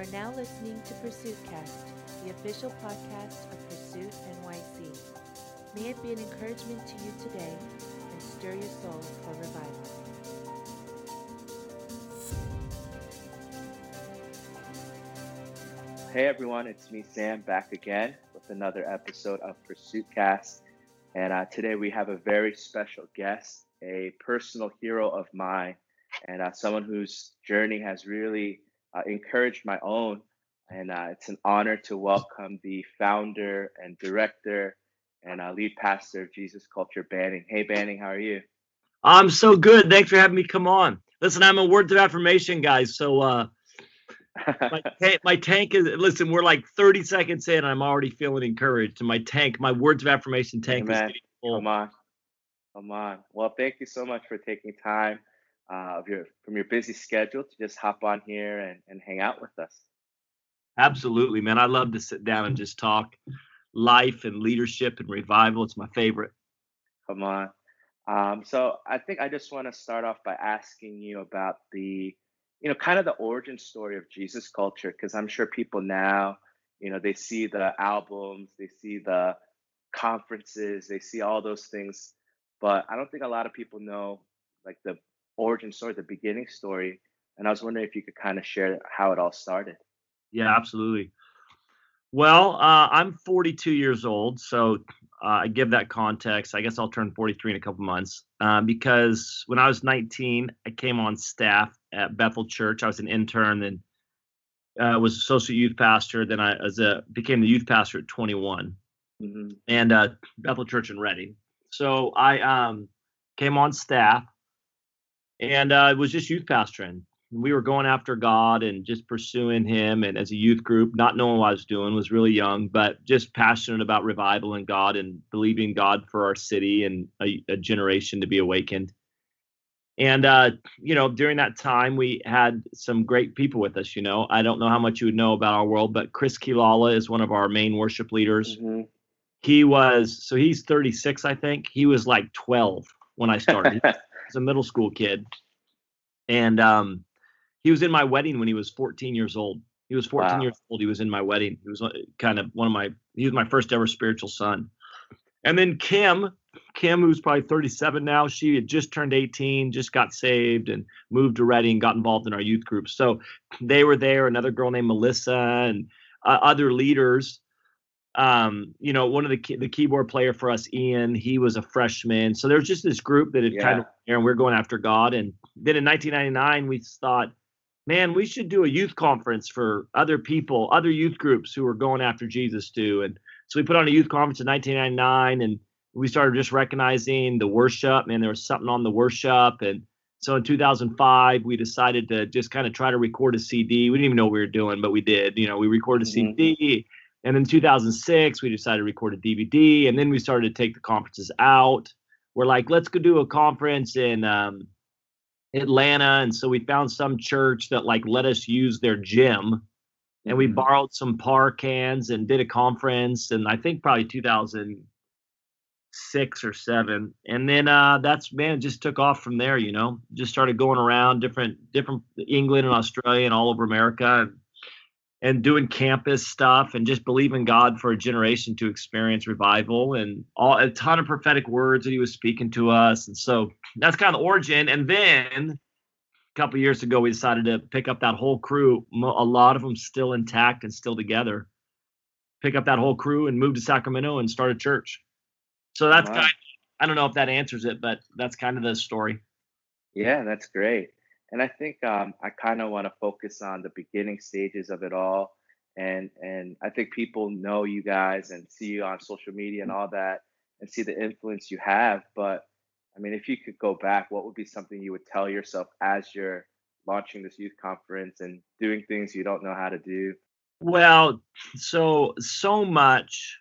are now listening to Pursuit Cast, the official podcast of Pursuit NYC. May it be an encouragement to you today and stir your soul for revival. Hey everyone, it's me, Sam, back again with another episode of Pursuit Cast. And uh, today we have a very special guest, a personal hero of mine, and uh, someone whose journey has really uh, encouraged my own. And uh, it's an honor to welcome the founder and director and uh, lead pastor of Jesus Culture, Banning. Hey, Banning, how are you? I'm so good. Thanks for having me come on. Listen, I'm a words of affirmation, guy. So uh, my, ta- my tank is. Listen, we're like 30 seconds in. I'm already feeling encouraged. And my tank, my words of affirmation tank is Amen. getting full. Come on. Come on. Well, thank you so much for taking time uh, of your from your busy schedule to just hop on here and, and hang out with us. Absolutely, man. I love to sit down and just talk life and leadership and revival. It's my favorite. Come on. Um, so I think I just want to start off by asking you about the, you know, kind of the origin story of Jesus culture, because I'm sure people now, you know, they see the albums, they see the conferences, they see all those things, but I don't think a lot of people know like the origin story, the beginning story. And I was wondering if you could kind of share how it all started. Yeah, absolutely. Well, uh, I'm 42 years old, so uh, I give that context. I guess I'll turn 43 in a couple months uh, because when I was 19, I came on staff at Bethel Church. I was an intern, then uh, was associate youth pastor. Then I as a became the youth pastor at 21, hmm and uh, Bethel Church in Redding. So I um, came on staff and uh, it was just youth pastoring. We were going after God and just pursuing Him. And as a youth group, not knowing what I was doing, was really young, but just passionate about revival and God and believing God for our city and a, a generation to be awakened. And uh, you know, during that time, we had some great people with us. You know, I don't know how much you would know about our world, but Chris Quilala is one of our main worship leaders hmm he was so he's 36 i think he was like 12 when i started was a middle school kid. And um he was in my wedding when he was 14 years old. He was 14 Wow. years old he was in my wedding. He was uh, kind of one of my he was my first ever spiritual son. And then kim kim who's probably 37 now she had just turned 18 just got saved and moved to Redding got involved in our youth group. So they were there another girl named melissa and uh, other leaders um, you know, one of the key, the keyboard player for us, Ian, he was a freshman. So there was just this group that had kind of and we are going after God. And then in 1999, we thought, man, we should do a youth conference for other people, other youth groups who are going after Jesus too. And so we put on a youth conference in 1999, and we started just recognizing the worship. Man, there was something on the worship, and so in 2005, we decided to just kind of try to record a CD. We didn't even know what we were doing, but we did. You know, we recorded a Mhm. CD. And in 2006, we decided to record a DVD, and then we started to take the conferences out. We're like, let's go do a conference in um, Atlanta, and so we found some church that like let us use their gym, and we Mhm. borrowed some par cans and did a conference, and I think probably 2006 or seven, and then uh, that's man, just took off from there. You know, just started going around different different England and Australia and all over America. And, and doing campus stuff and just believing God for a generation to experience revival and all a ton of prophetic words that he was speaking to us. And so that's kind of the origin. And then a couple of years ago, we decided to pick up that whole crew, a lot of them still intact and still together, pick up that whole crew and move to Sacramento and start a church. So that's Wow. kind I don't know if that answers it, but that's kind of the story. Yeah, that's great. And I think um, I kind of want to focus on the beginning stages of it all. And and I think people know you guys and see you on social media and all that and see the influence you have. But I mean, if you could go back, what would be something you would tell yourself as you're launching this youth conference and doing things you don't know how to do? Well, so so much.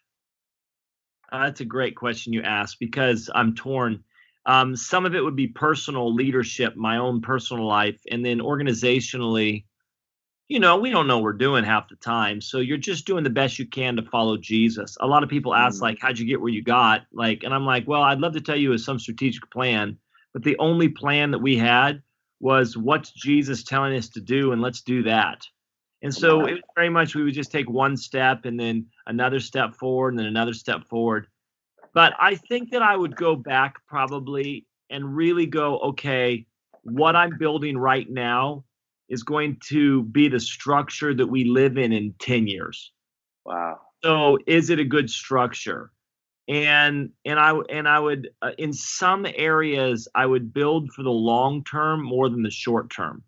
Uh, that's a great question you asked because I'm torn. Um, some of it would be personal leadership, my own personal life, and then organizationally, you know, we don't know what we're doing half the time. So you're just doing the best you can to follow Jesus. A lot of people ask, Mm. like, how'd you get where you got? Like, and I'm like, well, I'd love to tell you some strategic plan, but the only plan that we had was what's Jesus telling us to do, and let's do that. And so it was very much we would just take one step and then another step forward and then another step forward. But I think that I would go back probably and really go, okay, what I'm building right now is going to be the structure that we live in in 10 years. Wow. So is it a good structure? And and I and I would uh, in some areas I would build for the long term more than the short term.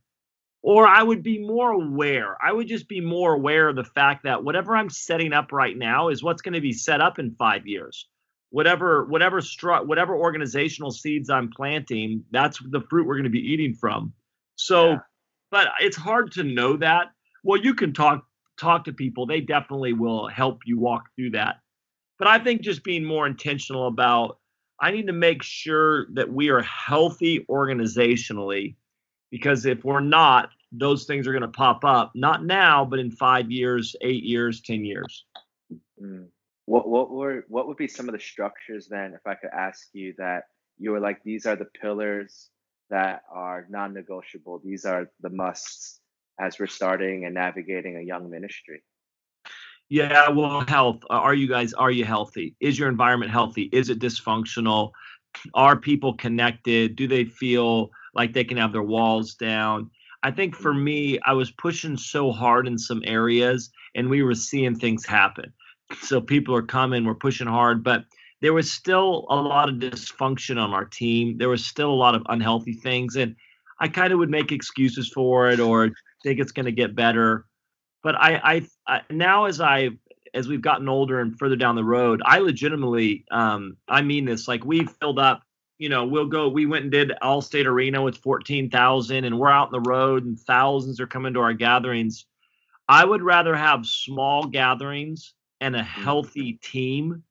Or I would be more aware. I would just be more aware of the fact that whatever I'm setting up right now is what's going to be set up in 5 years. Whatever whatever stru- whatever organizational seeds I'm planting, that's the fruit we're going to be eating from. So, yeah. but it's hard to know that. Well, you can talk talk to people. They definitely will help you walk through that. But I think just being more intentional about I need to make sure that we are healthy organizationally because if we're not, those things are going to pop up. Not now, but in five years, eight years, ten years. Mm. What what were what would be some of the structures then, if I could ask you that you were like these are the pillars that are non-negotiable. These are the musts as we're starting and navigating a young ministry. Yeah, well, health. Uh, are you guys are you healthy? Is your environment healthy? Is it dysfunctional? Are people connected? Do they feel like they can have their walls down? I think for me, I was pushing so hard in some areas and we were seeing things happen so people are coming we're pushing hard but there was still a lot of dysfunction on our team. There was still a lot of unhealthy things and i kind of would make excuses for it or think it's going to get better. But I, I, I now as i as we've gotten older and further down the road i legitimately um i mean this like we've filled up you know we'll go we went and did Allstate Arena with 14,000 and we're out in the road and thousands are coming to our gatherings. I would rather have small gatherings and a mm-hmm. healthy team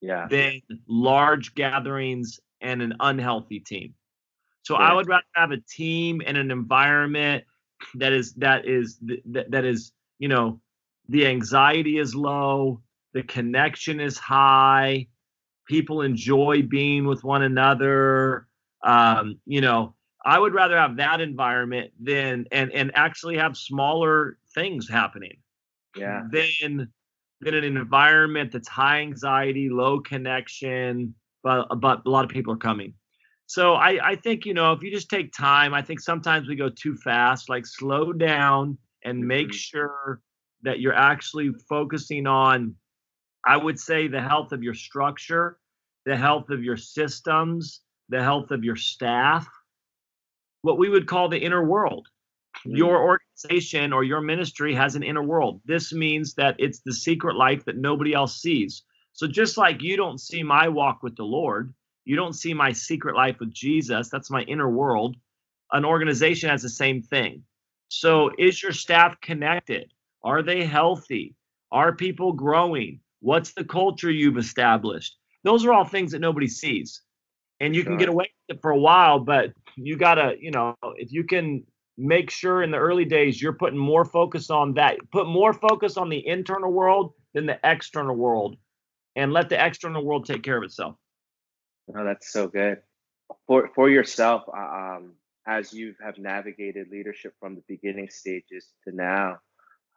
yeah. than large gatherings and an unhealthy team. So yeah. I would rather have a team and an environment that is that is that, that is you know the anxiety is low, the connection is high, people enjoy being with one another. Um, you know, I would rather have that environment than and and actually have smaller things happening. Yeah. Than in an environment that's high anxiety, low connection, but but a lot of people are coming. So I I think you know if you just take time, I think sometimes we go too fast. Like slow down and make mm-hmm. sure that you're actually focusing on, I would say, the health of your structure, the health of your systems, the health of your staff, what we would call the inner world. Your mm. organization or your ministry has an inner world. This means that it's the secret life that nobody else sees. So just like you don't see my walk with the Lord, you don't see my secret life with Jesus, that's my inner world. An organization has the same thing. So is your staff connected? Are they healthy? Are people growing? What's the culture you've established? Those are all things that nobody sees. And you can get away with it for a while, but you got to, you know, if you can make sure in the early days you're putting more focus on that. Put more focus on the internal world than the external world and let the external world take care of itself. Oh that's so good. For for yourself uh, um, as you have navigated leadership from the beginning stages to now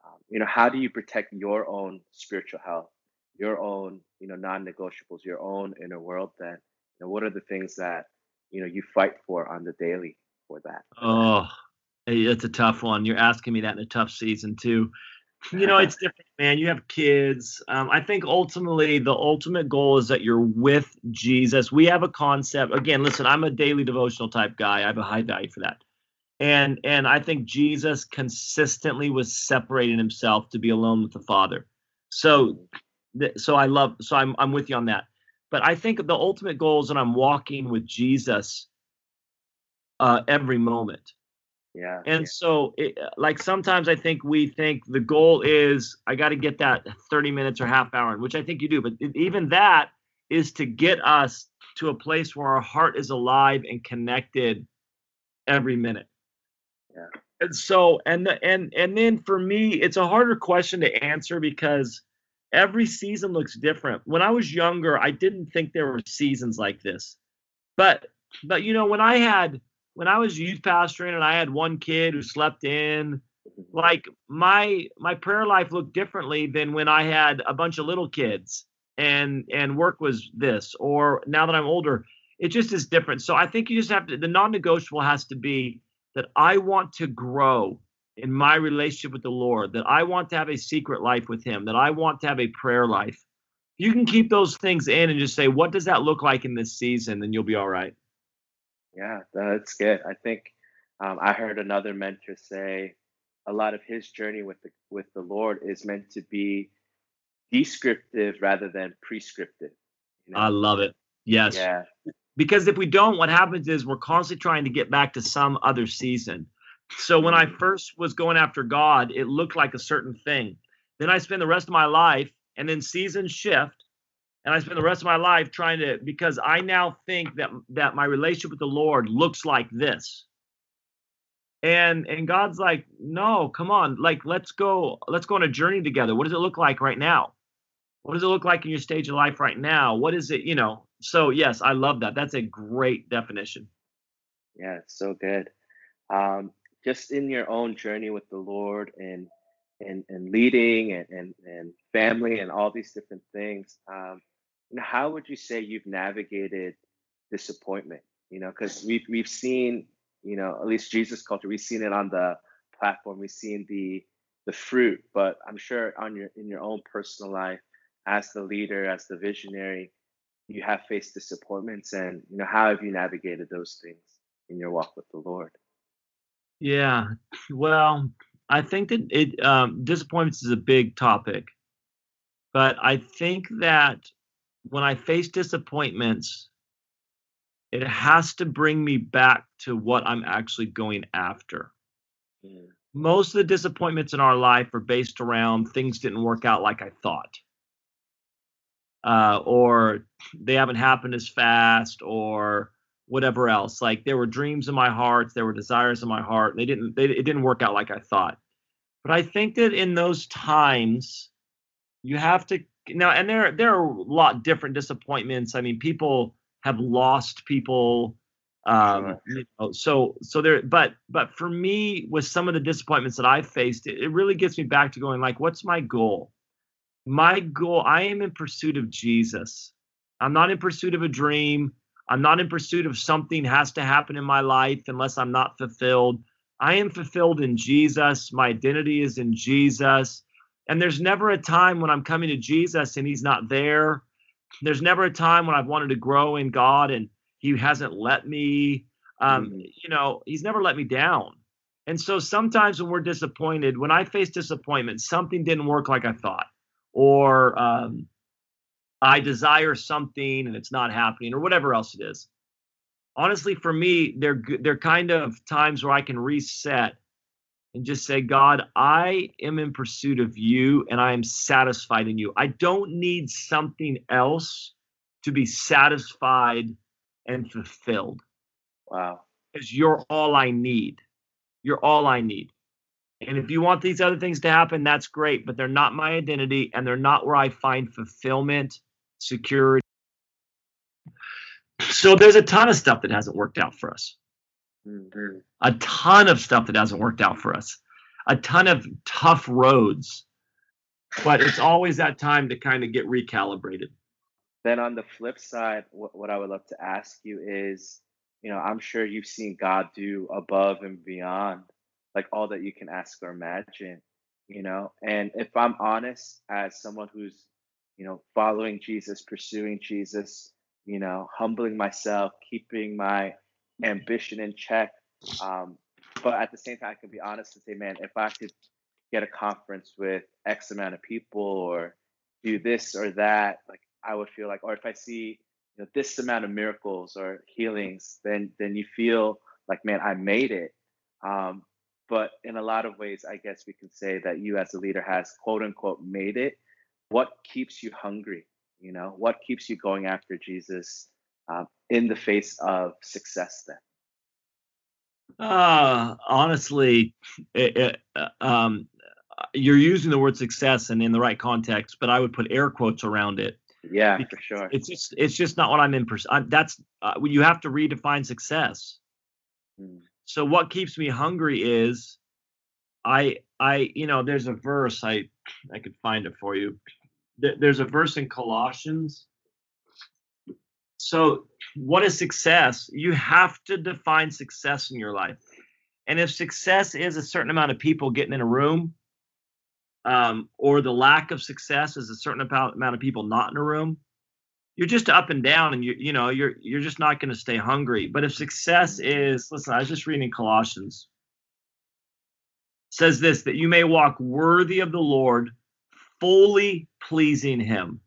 um, you know how do you protect your own spiritual health your own you know non-negotiables your own inner world then? You know what are the things that you know you fight for on the daily for that? Oh it's a tough one. You're asking me that in a tough season too. You know, it's different, man. You have kids. Um, I think ultimately the ultimate goal is that you're with Jesus. We have a concept. Again, listen, I'm a daily devotional type guy. I have a high value for that. And and I think Jesus consistently was separating himself to be alone with the Father. So so I love so I'm I'm with you on that. But I think the ultimate goal is that I'm walking with Jesus uh, every moment. Yeah. And yeah. so, it, like sometimes I think we think the goal is I got to get that 30 minutes or half hour, which I think you do. But even that is to get us to a place where our heart is alive and connected every minute. Yeah. And so, and the, and and then for me, it's a harder question to answer because every season looks different. When I was younger, I didn't think there were seasons like this, but but you know when I had when I was youth pastoring and I had one kid who slept in Mm-hmm. like my my prayer life looked differently than when I had a bunch of little kids and and work was this or now that I'm older it just is different. So I think you just have to the non-negotiable has to be that I want to grow in my relationship with the Lord that I want to have a secret life with him that I want to have a prayer life. You can keep those things in and just say what does that look like in this season? then you'll be all right Yeah, that's good. I think um, I heard another mentor say a lot of his journey with the with the Lord is meant to be descriptive rather than prescriptive. You I love it yes Yeah. because if we don't what happens is we're constantly trying to get back to some other season so when i Mhm. first was going after god it looked like a certain thing then i spend the rest of my life and then seasons shift and i spend the rest of my life trying to because i now think that that my relationship with the lord looks like this. And and god's like no come on like let's go let's go on a journey together. What does it look like right now? What does it look like in your stage of life right now? What is it you know? So yes i love that. That's a great definition. Yeah, it's so good. Um, just in your own journey with the Lord and and and leading and and, and family and all these different things. Um, how would you say you've navigated disappointment? You know, because we've we've seen, you know, at least Jesus culture, we've seen it on the platform, we've seen the the fruit, but I'm sure on your in your own personal life, as the leader, as the visionary, you have faced disappointments, and you know, how have you navigated those things in your walk with the Lord? yeah well i think that it um, disappointments is a big topic but i think that when i face disappointments it has to bring me back to what i'm actually going after Mm, most of the disappointments in our life are based around things didn't work out like I thought, uh, or they haven't happened as fast, or whatever else. Like there were dreams in my heart, there were desires in my heart, and they didn't. They, it didn't work out like I thought. But I think that in those times, you have to now, and there there are a lot different disappointments. I mean, people have lost people um you know, so so there but but for me with some of the disappointments that i faced it, it really gets me back to going like what's my goal? My goal i am in pursuit of jesus. I'm not in pursuit of a dream. I'm not in pursuit of something has to happen in my life unless i'm not fulfilled. I am fulfilled in jesus. My identity is in jesus and there's never a time when i'm coming to jesus and he's not there. There's never a time when i've wanted to grow in god and he hasn't let me um Mhm. you know he's never let me down. And so sometimes when we're disappointed when i face disappointment something didn't work like i thought or um i desire something and it's not happening or whatever else it is. Honestly for me they're good they're kind of times where i can reset and just say god i am in pursuit of you and i am satisfied in you i don't need something else to be satisfied and fulfilled Wow. because you're all I need. You're all I need. And if you want these other things to happen, that's great, but they're not my identity and they're not where I find fulfillment, security. So there's a ton of stuff that hasn't worked out for us. Mhm. A ton of stuff that hasn't worked out for us. A ton of tough roads. But it's always that time to kind of get recalibrated. Then on the flip side, what, what I would love to ask you is, you know, I'm sure you've seen God do above and beyond, like all that you can ask or imagine, you know. And if I'm honest, as someone who's, you know, following Jesus, pursuing Jesus, you know, humbling myself, keeping my ambition in check, um, but at the same time, I can be honest and say, man, if I could get a conference with X amount of people or do this or that, like I would feel like, or if I see you know this amount of miracles or healings, then then you feel like, man, I made it. Um, but in a lot of ways, I guess we can say that you as a leader has quote unquote made it. What keeps you hungry? You know, what keeps you going after Jesus um, in the face of success? Then, Uh, honestly, it, it, uh, um, you're using the word success and in the right context, but I would put air quotes around it. yeah, for sure. It's just it's just not what I'm in. Pers- I'm, that's uh, you have to redefine success. Mm, So what keeps me hungry is I I you know there's a verse I I could find it for you. There's a verse in Colossians. So what is success? You have to define success in your life. And if success is a certain amount of people getting in a room, um, or the lack of success is a certain amount of people not in a room, you're just up and down, and you you know you're you're just not going to stay hungry. But if success is, listen, I was just reading Colossians says this that you may walk worthy of the Lord, fully pleasing Him,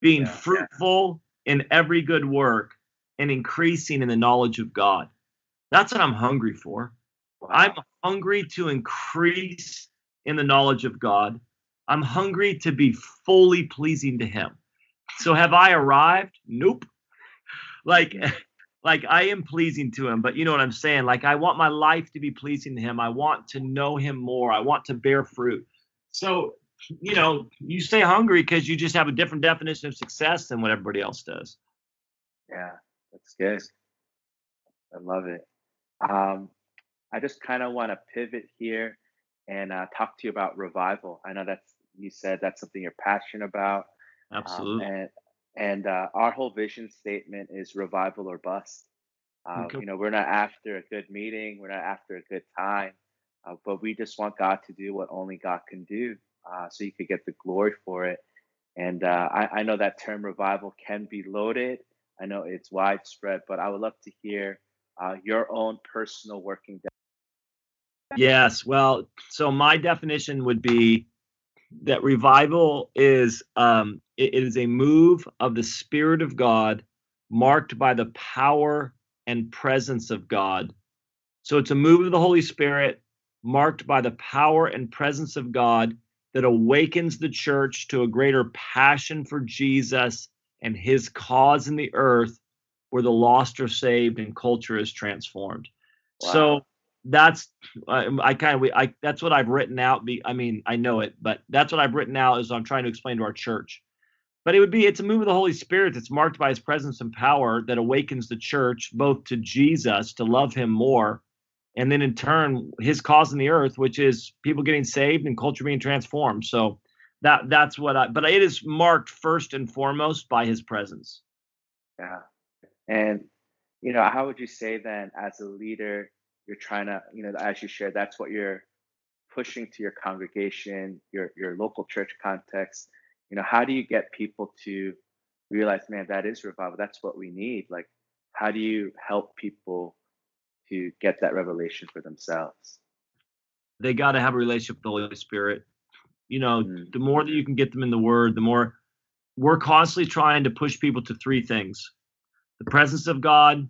being yeah, fruitful yeah. In every good work and increasing in the knowledge of God. That's what I'm hungry for. Wow. I'm hungry to increase in the knowledge of God. I'm hungry to be fully pleasing to Him. So have I arrived? Nope. Like mm. like I am pleasing to him, but you know what I'm saying? Like I want my life to be pleasing to him. I want to know him more. I want to bear fruit. So, you know, you stay hungry because you just have a different definition of success than what everybody else does. Yeah, that's good. I love it. Um, I just kind of want to pivot here and uh, talk to you about revival. I know that's you said that's something you're passionate about. Absolutely. Um, and and uh, our whole vision statement is revival or bust. Uh, okay. You know, we're not after a good meeting, we're not after a good time, uh, but we just want God to do what only God can do, uh, so you could get the glory for it. And uh, I, I, know that term revival can be loaded. I know it's widespread, but I would love to hear uh, your own personal working. Definition. Yes, well, so my definition would be that revival is um, it is a move of the Spirit of God marked by the power and presence of God. So it's a move of the Holy Spirit marked by the power and presence of God that awakens the church to a greater passion for Jesus and his cause in the earth where the lost are saved and culture is transformed. Wow. So that's I, I kind of I that's what I've written out. Be I mean I know it, but that's what I've written out as I'm trying to explain to our church. But it would be it's a move of the Holy Spirit that's marked by His presence and power that awakens the church both to Jesus to love Him more, and then in turn His cause in the earth, which is people getting saved and culture being transformed. So that that's what I. But it is marked first and foremost by His presence. Yeah, and you know how would you say then as a leader you're trying to, you know, as you share, that's what you're pushing to your congregation, your your local church context. You know, how do you get people to realize, man, that is revival. That's what we need. Like, how do you help people to get that revelation for themselves? They got to have a relationship with the Holy Spirit. You know, mm-hmm. the more that you can get them in the Word, the more we're constantly trying to push people to three things: the presence of God,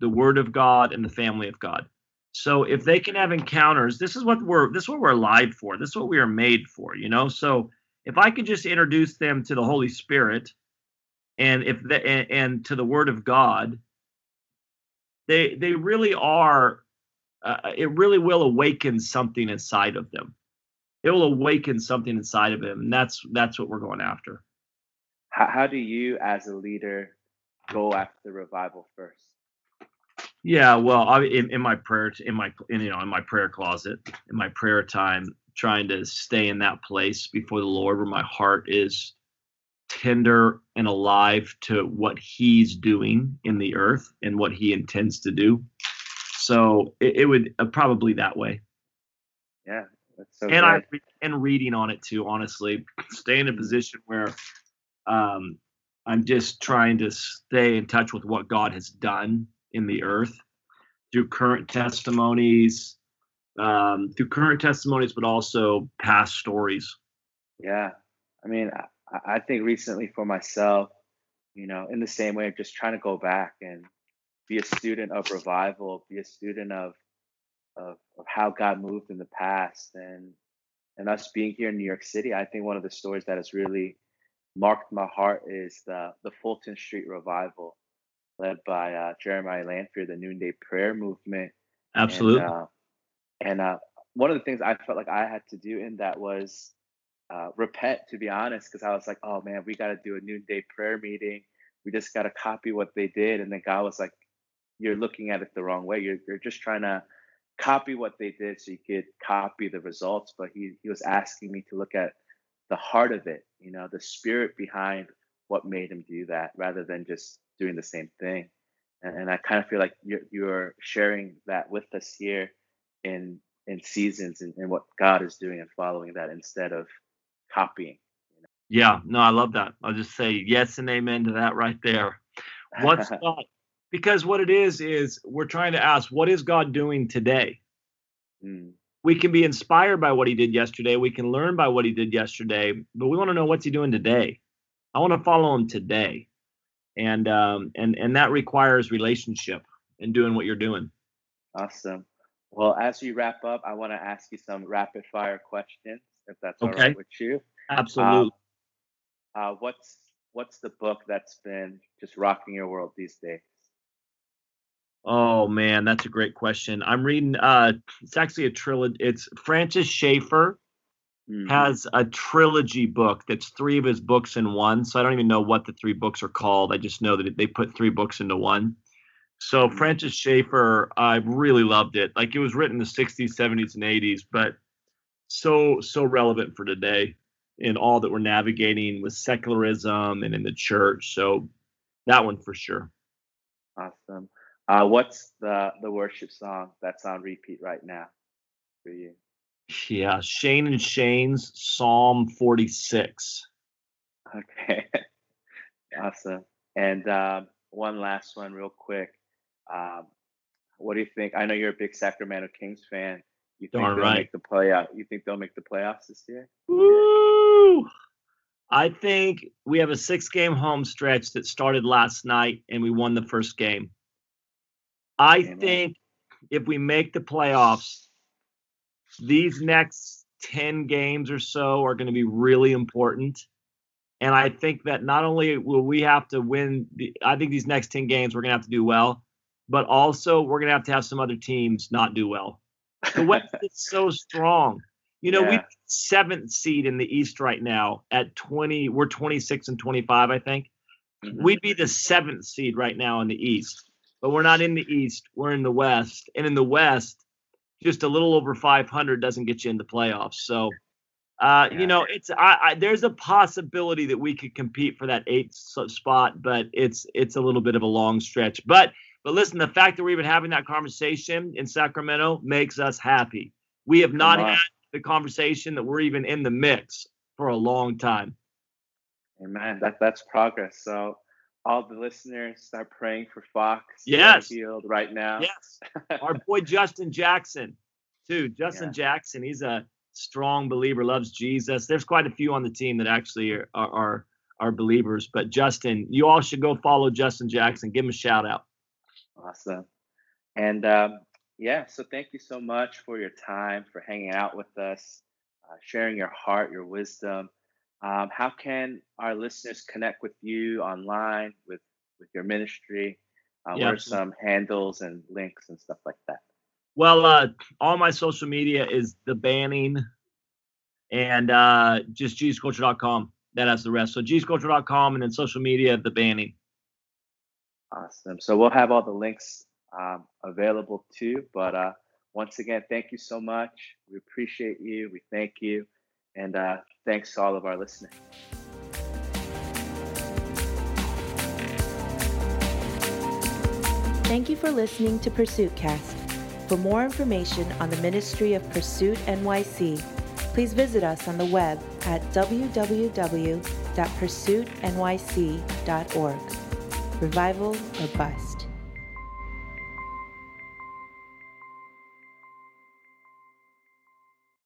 the Word of God, and the family of God. So if they can have encounters, this is what we're this is what we're alive for. This is what we are made for, you know. So if I could just introduce them to the Holy Spirit and if the, and, and to the Word of God, they they really are. Uh, it really will awaken something inside of them. It will awaken something inside of them, and that's that's what we're going after. How, how do you, as a leader, go after revival first? Yeah, well, I, in, in my prayer, in my in, you know, in my prayer closet, in my prayer time, trying to stay in that place before the Lord, where my heart is tender and alive to what He's doing in the earth and what He intends to do. So it, it would uh, probably that way. Yeah, so and I and reading on it too. Honestly, stay in a position where um, I'm just trying to stay in touch with what God has done in the earth through current testimonies, um, through current testimonies, but also past stories. Yeah. I mean, I, think recently for myself, you know, in the same way of just trying to go back and be a student of revival, be a student of, of, of how God moved in the past and and us being here in New York City, I think one of the stories that has really marked my heart is the the Fulton Street revival led by uh, Jeremiah Lanphier, the Noonday Prayer Movement. Absolutely. And, uh, and uh, one of the things I felt like I had to do in that was uh, repent, to be honest, because I was like, oh man, we got to do a noonday prayer meeting. We just got to copy what they did. And then God was like, you're looking at it the wrong way. You're, you're just trying to copy what they did so you could copy the results. But he he was asking me to look at the heart of it, you know, the spirit behind what made him do that, rather than just doing the same thing. And, and I kind of feel like you're you're sharing that with us here in in seasons and, and what God is doing and following that instead of copying. Yeah, no, I love that. I'll just say yes and amen to that right there. What's God? Because what it is is we're trying to ask, what is God doing today? Mm, We can be inspired by what He did yesterday. We can learn by what He did yesterday, but we want to know what's He doing today. I want to follow Him today, and um, and and that requires relationship and doing what you're doing. awesome. Well, as we wrap up, I want to ask you some rapid fire questions, if that's Okay. right with you. Absolutely. Uh, what's what's the book that's been just rocking your world these days? Oh man, that's a great question. I'm reading uh it's actually a trilogy. It's Francis Schaeffer Mhm. has a trilogy book that's three of his books in one. So I don't even know what the three books are called. I just know that they put three books into one. So Mhm. Francis Schaeffer, I really loved it. Like it was written in the 60s, 70s, and 80s, but so so relevant for today in all that we're navigating with secularism and in the church. So that one for sure. Awesome. Uh, what's the the worship song that's on repeat right now for you? Yeah, Shane and Shane's Psalm 46. Okay. awesome. And um, one last one, real quick. Um, what do you think? I know you're a big Sacramento Kings fan. You think they'll right. make the playoff? You think they'll make the playoffs this year? Woo! I think we have a six game home stretch that started last night and we won the first game. I Amen. think if we make the playoffs, these next 10 games or so are going to be really important. And I think that not only will we have to win, the, I think these next 10 games we're going to have to do well, but also we're going to have to have some other teams not do well. The West is so strong. You know, we Yeah. seventh seed in the East right now at 20. We're 26 and 25, I think. Mhm. We'd be the seventh seed right now in the East, but we're not in the East. We're in the West, and in the West, just a little over 500 doesn't get you in the playoffs. So, uh, Yeah. you know, it's I, I there's a possibility that we could compete for that eighth spot, but it's it's a little bit of a long stretch. But but listen, the fact that we're even having that conversation in Sacramento makes us happy. We have not had the conversation that we're even in the mix for a long time. Amen. That that's progress. So all the listeners start praying for Fox. Yes. Healed right now. Yes. Our boy Justin Jackson, too. Justin Yeah. Jackson, he's a strong believer, loves Jesus. There's quite a few on the team that actually are are are, are believers. But Justin, you all should go follow Justin Jackson. Give him a shout out. Awesome. And um, yeah, so thank you so much for your time, for hanging out with us, uh, sharing your heart, your wisdom. Um, how can our listeners connect with you online, with with your ministry? Uh, Yeah, what are some handles and links and stuff like that? Well, uh, all my social media is the banning and uh, just jesusculture.com. That has the rest. So jesusculture.com and then social media, the banning. Awesome. So we'll have all the links um, available too. But uh, once again, thank you so much. We appreciate you. We thank you. And uh, thanks to all of our listeners. Thank you for listening to Pursuit Cast. For more information on the ministry of Pursuit NYC, please visit us on the web at www.pursuitnyc.org. Revival or bust.